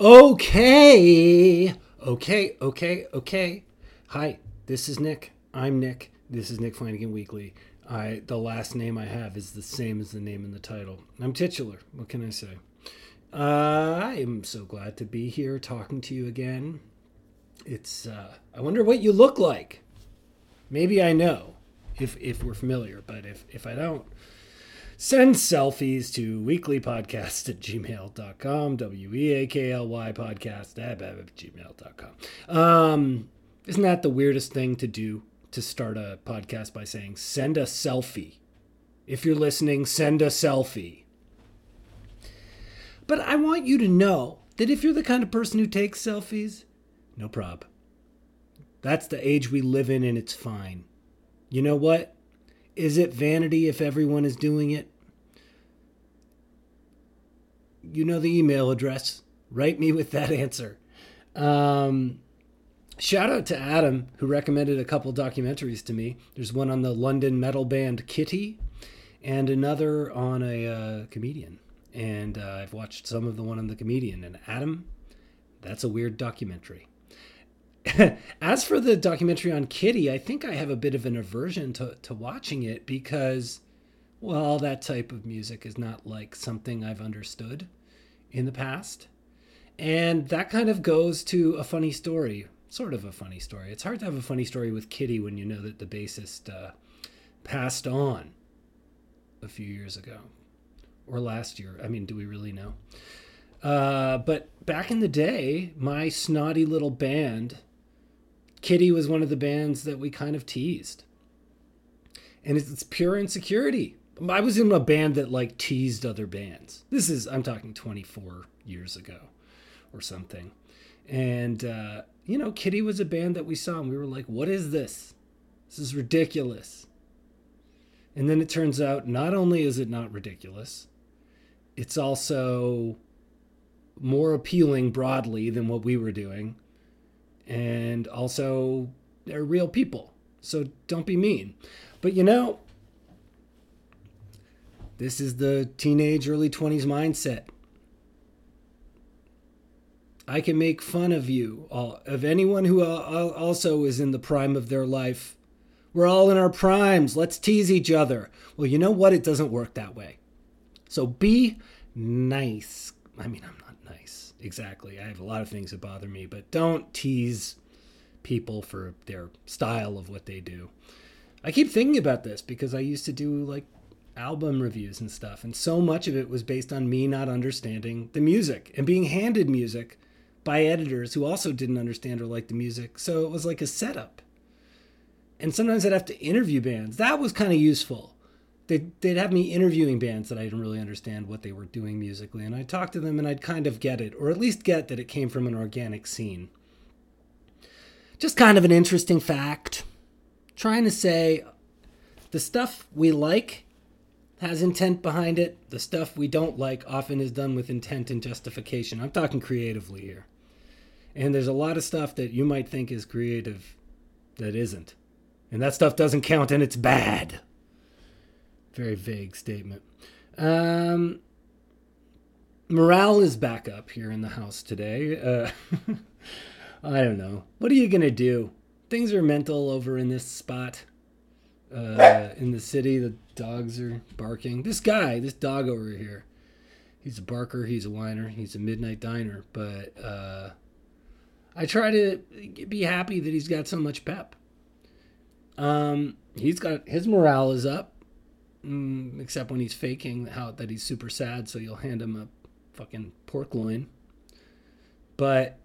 Okay. Okay, okay, okay. Hi, this is Nick. I'm Nick. This is Nick Flanagan Weekly. I the last name I have is the same as the name in the title. I'm titular. What can I say? Uh, I am so glad to be here talking to you again. It's uh, I wonder what you look like. Maybe I know if if we're familiar, but if if I don't, send selfies to weeklypodcast at gmail.com w-e-a-k-l-y podcast at gmail.com um, isn't that the weirdest thing to do to start a podcast by saying send a selfie. If you're listening send a selfie. But i want you to know that if you're the kind of person who takes selfies no prob. That's the age we live in and it's fine. You know what is it vanity if everyone is doing it? You know the email address. Write me with that answer. Um, shout out to Adam, who recommended a couple documentaries to me. There's one on the London metal band Kittie, and another on a uh, comedian. And uh, I've watched some of the one on the comedian. And Adam, that's a weird documentary. As for the documentary on Kittie, I think I have a bit of an aversion to, to watching it because, well, that type of music is not like something I've understood in the past. And that kind of goes to a funny story, sort of a funny story. It's hard to have a funny story with Kittie when you know that the bassist uh, passed on a few years ago or last year. I mean, do we really know? Uh, but back in the day, my snotty little band Kittie was one of the bands that we kind of teased. And it's, it's pure insecurity. I was in a band that like teased other bands. This is, I'm talking 24 years ago or something. And, uh, you know, Kittie was a band that we saw and we were like, what is this? This is ridiculous. And then it turns out not only is it not ridiculous, it's also more appealing broadly than what we were doing and also they're real people. So don't be mean. But you know, this is the teenage, early 20s mindset. I can make fun of you, of anyone who also is in the prime of their life. We're all in our primes. Let's tease each other. Well, you know what? It doesn't work that way. So be nice. I mean, I'm exactly. I have a lot of things that bother me, but don't tease people for their style of what they do. I keep thinking about this because I used to do like album reviews and stuff, and so much of it was based on me not understanding the music and being handed music by editors who also didn't understand or like the music. So it was like a setup. And sometimes I'd have to interview bands. That was kind of useful they'd, they'd have me interviewing bands that I didn't really understand what they were doing musically, and I'd talk to them and I'd kind of get it, or at least get that it came from an organic scene. Just kind of an interesting fact. Trying to say the stuff we like has intent behind it, the stuff we don't like often is done with intent and justification. I'm talking creatively here. And there's a lot of stuff that you might think is creative that isn't. And that stuff doesn't count and it's bad. Very vague statement. Um, morale is back up here in the house today. Uh, I don't know. What are you going to do? Things are mental over in this spot. Uh, in the city, the dogs are barking. This guy, this dog over here, he's a barker, he's a whiner, he's a midnight diner. But uh, I try to be happy that he's got so much pep. Um, he's got his morale is up mm, except when he's faking how that he's super sad, so you'll hand him a fucking pork loin. But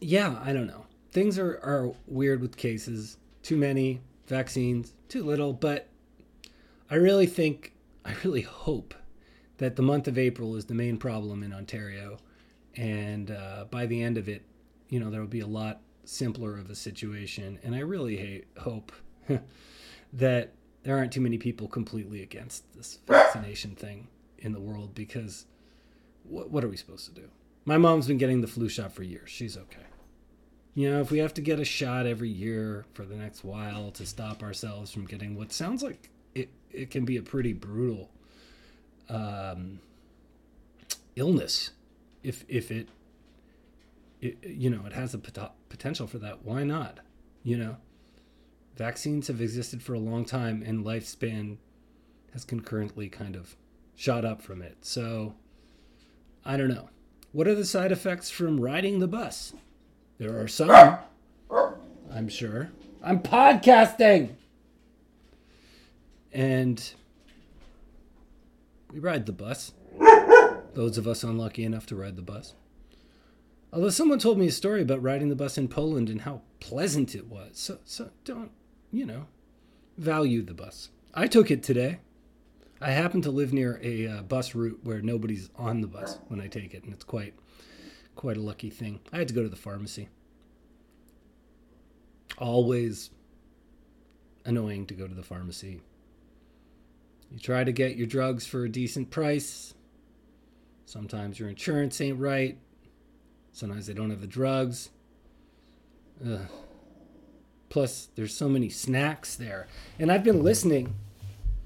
yeah, I don't know. Things are, are weird with cases. Too many vaccines, too little. But I really think, I really hope that the month of April is the main problem in Ontario. And uh, by the end of it, you know, there will be a lot simpler of a situation. And I really hate, hope that there aren't too many people completely against this vaccination thing in the world because what, what are we supposed to do? My mom's been getting the flu shot for years. She's okay. You know, if we have to get a shot every year for the next while to stop ourselves from getting what sounds like it, it can be a pretty brutal um, illness, if if it, it you know it has the pot- potential for that, why not? You know, vaccines have existed for a long time, and lifespan has concurrently kind of shot up from it. So I don't know. What are the side effects from riding the bus? There are some, I'm sure. I'm podcasting! And we ride the bus. Those of us unlucky enough to ride the bus. Although someone told me a story about riding the bus in Poland and how pleasant it was. So, so don't, you know, value the bus. I took it today. I happen to live near a uh, bus route where nobody's on the bus when I take it, and it's quite, quite a lucky thing. I had to go to the pharmacy. Always annoying to go to the pharmacy. You try to get your drugs for a decent price. Sometimes your insurance ain't right. Sometimes they don't have the drugs. Ugh. Plus, there's so many snacks there. And I've been listening.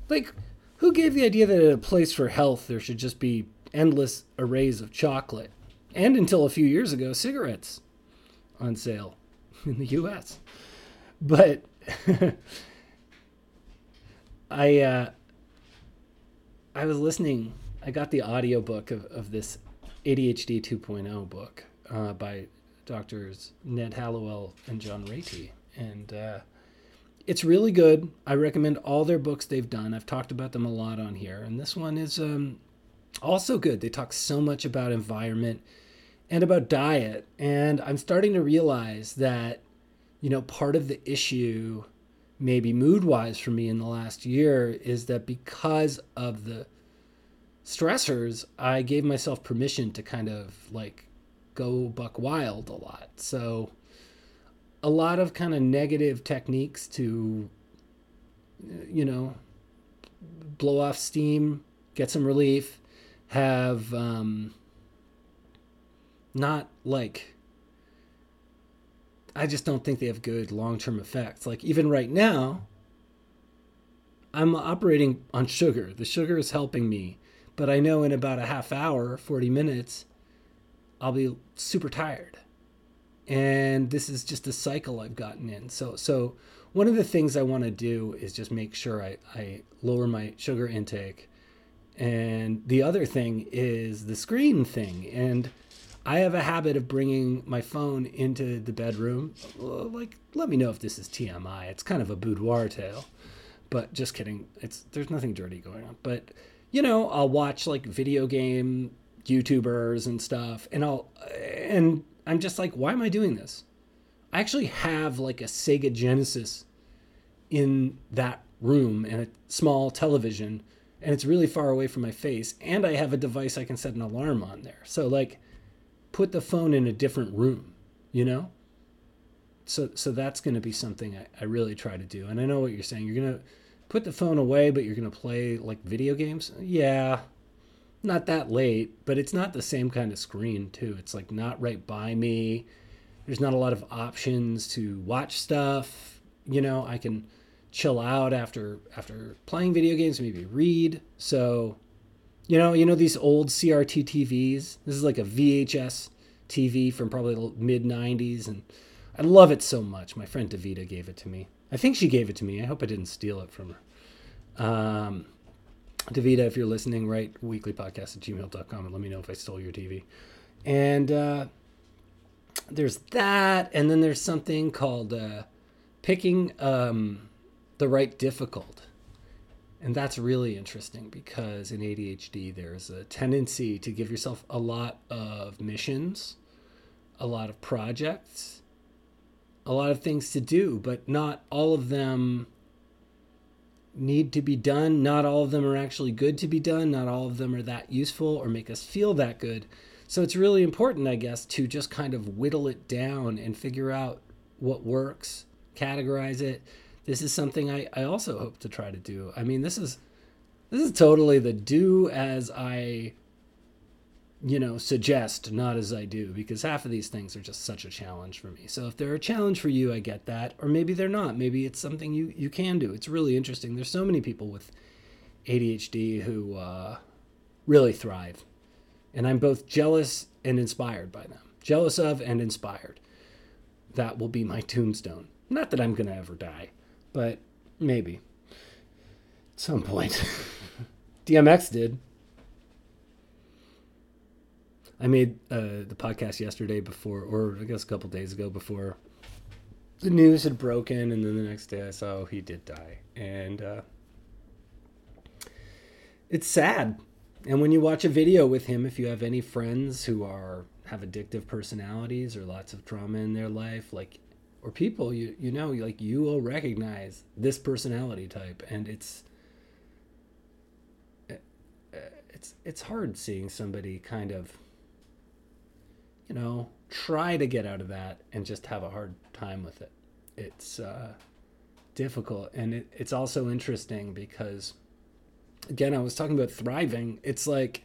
Like, who gave the idea that at a place for health there should just be endless arrays of chocolate? And until a few years ago, cigarettes on sale in the US. But I uh, I was listening, I got the audiobook of, of this ADHD 2.0 book uh, by doctors Ned Hallowell and John Ratey. And uh, it's really good. I recommend all their books they've done. I've talked about them a lot on here. And this one is um, also good. They talk so much about environment and about diet. And I'm starting to realize that, you know, part of the issue, maybe mood wise for me in the last year, is that because of the stressors, I gave myself permission to kind of like go buck wild a lot. So, a lot of kind of negative techniques to, you know, blow off steam, get some relief, have um, not like, I just don't think they have good long term effects. Like, even right now, I'm operating on sugar. The sugar is helping me, but I know in about a half hour, 40 minutes, I'll be super tired and this is just a cycle I've gotten in. So so one of the things I want to do is just make sure I, I lower my sugar intake. And the other thing is the screen thing. And I have a habit of bringing my phone into the bedroom. Like, let me know if this is TMI. It's kind of a boudoir tale, but just kidding. It's there's nothing dirty going on. But you know, I'll watch like video game YouTubers and stuff, and I'll and I'm just like, why am I doing this? I actually have like a Sega Genesis in that room and a small television, and it's really far away from my face. And I have a device I can set an alarm on there. So, like, put the phone in a different room, you know? So, so that's going to be something I, I really try to do. And I know what you're saying. You're going to put the phone away, but you're going to play like video games. Yeah, not that late, but it's not the same kind of screen too. It's like not right by me. There's not a lot of options to watch stuff. You know, I can chill out after after playing video games, maybe read. So, you know, you know these old CRT TVs. This is like a VHS TV from probably the mid '90s, and I love it so much. My friend Davita gave it to me. I think she gave it to me. I hope I didn't steal it from her. Um, Davida, if you're listening, write weeklypodcast at gmail.com and let me know if I stole your TV. And uh, there's that. And then there's something called uh, picking um, the right difficult. And that's really interesting because in ADHD, there's a tendency to give yourself a lot of missions, a lot of projects, a lot of things to do, but not all of them need to be done. Not all of them are actually good to be done. Not all of them are that useful or make us feel that good. So it's really important, I guess, to just kind of whittle it down and figure out what works, categorize it. This is something I, I also hope to try to do. I mean, this is this is totally the do as I you know, suggest, not as I do, because half of these things are just such a challenge for me. So if they're a challenge for you, I get that. Or maybe they're not. Maybe it's something you, you can do. It's really interesting. There's so many people with ADHD who uh, really thrive. And I'm both jealous and inspired by them. Jealous of and inspired. That will be my tombstone. Not that I'm going to ever die, but maybe. At some point. DMX did. I made uh, the podcast yesterday before, or I guess a couple days ago before the news had broken, and then the next day I saw he did die, and uh, it's sad. And when you watch a video with him, if you have any friends who are have addictive personalities or lots of trauma in their life, like or people you you know like you will recognize this personality type, and it's uh, it's it's hard seeing somebody kind of you know try to get out of that and just have a hard time with it. It's uh, difficult, and it, it's also interesting because again, I was talking about thriving. It's like,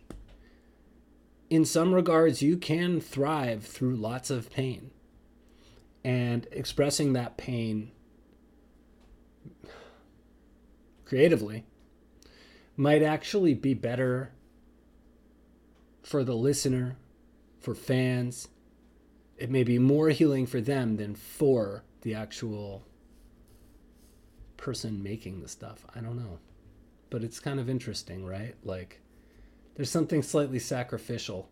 in some regards, you can thrive through lots of pain. And expressing that pain creatively might actually be better for the listener, for fans. It may be more healing for them than for the actual person making the stuff. I don't know but it's kind of interesting, right? Like there's something slightly sacrificial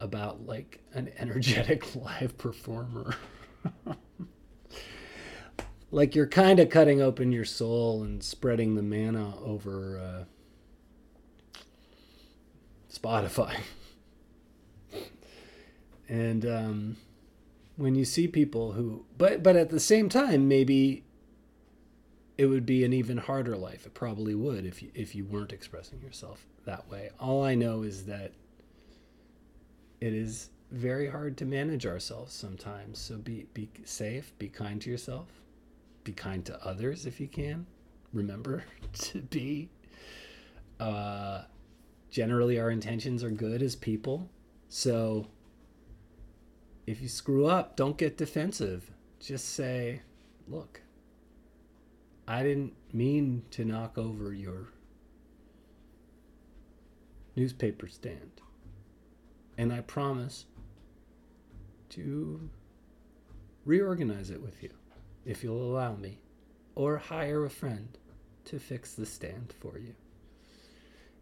about like an energetic live performer. like you're kind of cutting open your soul and spreading the mana over uh, Spotify. And um, when you see people who, but but at the same time, maybe it would be an even harder life. It probably would if you, if you weren't expressing yourself that way. All I know is that it is very hard to manage ourselves sometimes. So be be safe, be kind to yourself, be kind to others if you can. Remember to be uh, generally our intentions are good as people. So if you screw up, don't get defensive. Just say, "Look, I didn't mean to knock over your newspaper stand. And I promise to reorganize it with you if you'll allow me, or hire a friend to fix the stand for you.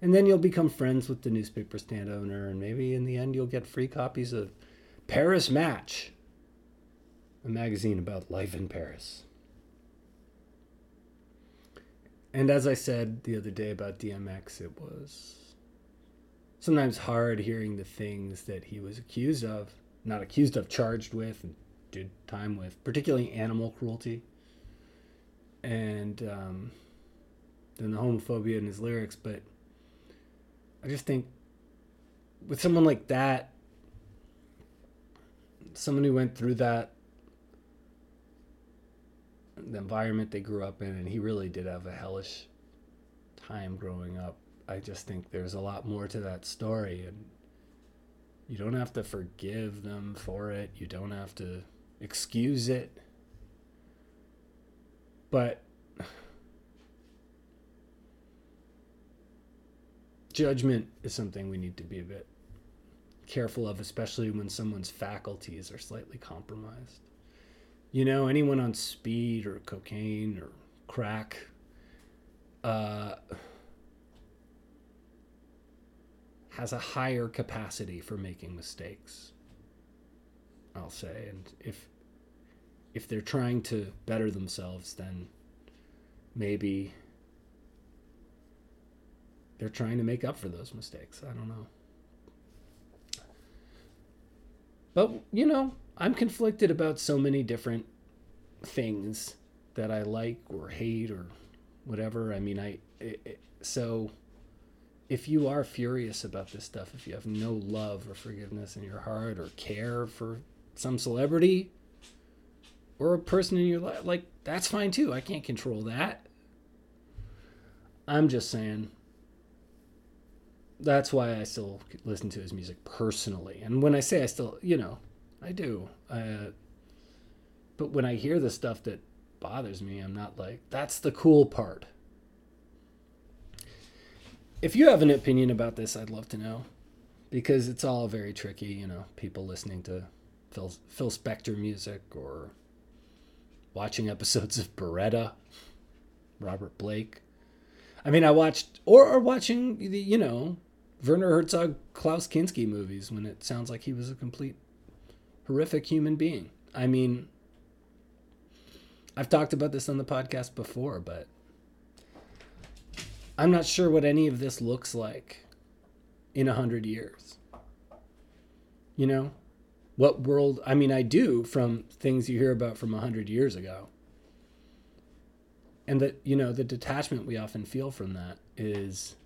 And then you'll become friends with the newspaper stand owner, and maybe in the end you'll get free copies of Paris Match, a magazine about life in Paris. And as I said the other day about DMX, it was sometimes hard hearing the things that he was accused of, not accused of, charged with, and did time with, particularly animal cruelty. And um, then the homophobia in his lyrics. But I just think with someone like that, someone who went through that the environment they grew up in, and he really did have a hellish time growing up. I just think there's a lot more to that story, and you don't have to forgive them for it. You don't have to excuse it. But judgment is something we need to be a bit careful of, especially when someone's faculties are slightly compromised. You know, anyone on speed or cocaine or crack, uh, has a higher capacity for making mistakes. I'll say, and if if they're trying to better themselves, then maybe they're trying to make up for those mistakes. I don't know. But, you know, I'm conflicted about so many different things that I like or hate or whatever. I mean, I it, it, so if you are furious about this stuff, if you have no love or forgiveness in your heart or care for some celebrity or a person in your life, like that's fine too. I can't control that. I'm just saying that's why I still listen to his music personally. And when I say I still, you know, I do. Uh, but when I hear the stuff that bothers me, I'm not like, that's the cool part. If you have an opinion about this, I'd love to know. because it's all very tricky, you know, people listening to Phil, Phil Spector music or watching episodes of Baretta, Robert Blake. I mean, I watched, or, or watching, the, you know, Werner Herzog, Klaus Kinski movies when it sounds like he was a complete horrific human being. I mean, I've talked about this on the podcast before, but I'm not sure what any of this looks like in a hundred years. You know, what world? I mean, I do from things you hear about from a hundred years ago, and that you know the detachment we often feel from that is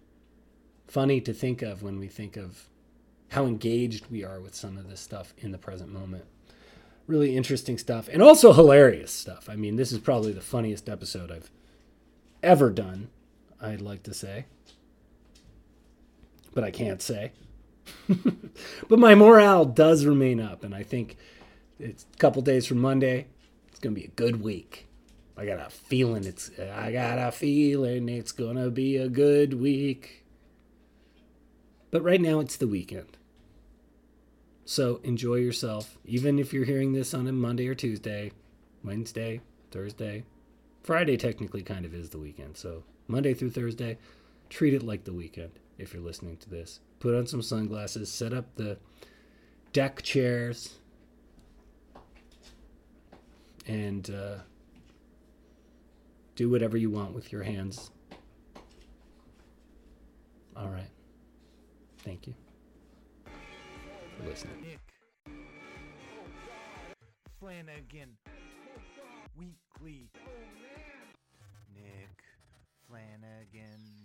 funny to think of when we think of how engaged we are with some of this stuff in the present moment. Really interesting stuff, and also hilarious stuff. I mean, this is probably the funniest episode I've ever done. I'd like to say but I can't say. but my morale does remain up, and I think it's a couple days from Monday. It's gonna be a good week. I got a feeling it's. I got a feeling it's gonna be a good week. But right now it's the weekend. So enjoy yourself, even if you're hearing this on a Monday or Tuesday, Wednesday, Thursday. Friday technically kind of is the weekend. So Monday through Thursday, treat it like the weekend if you're listening to this. Put on some sunglasses, set up the deck chairs, and uh, do whatever you want with your hands. All right. Thank you for listening. Nick Flanagan Weekly. Oh, Nick Flanagan.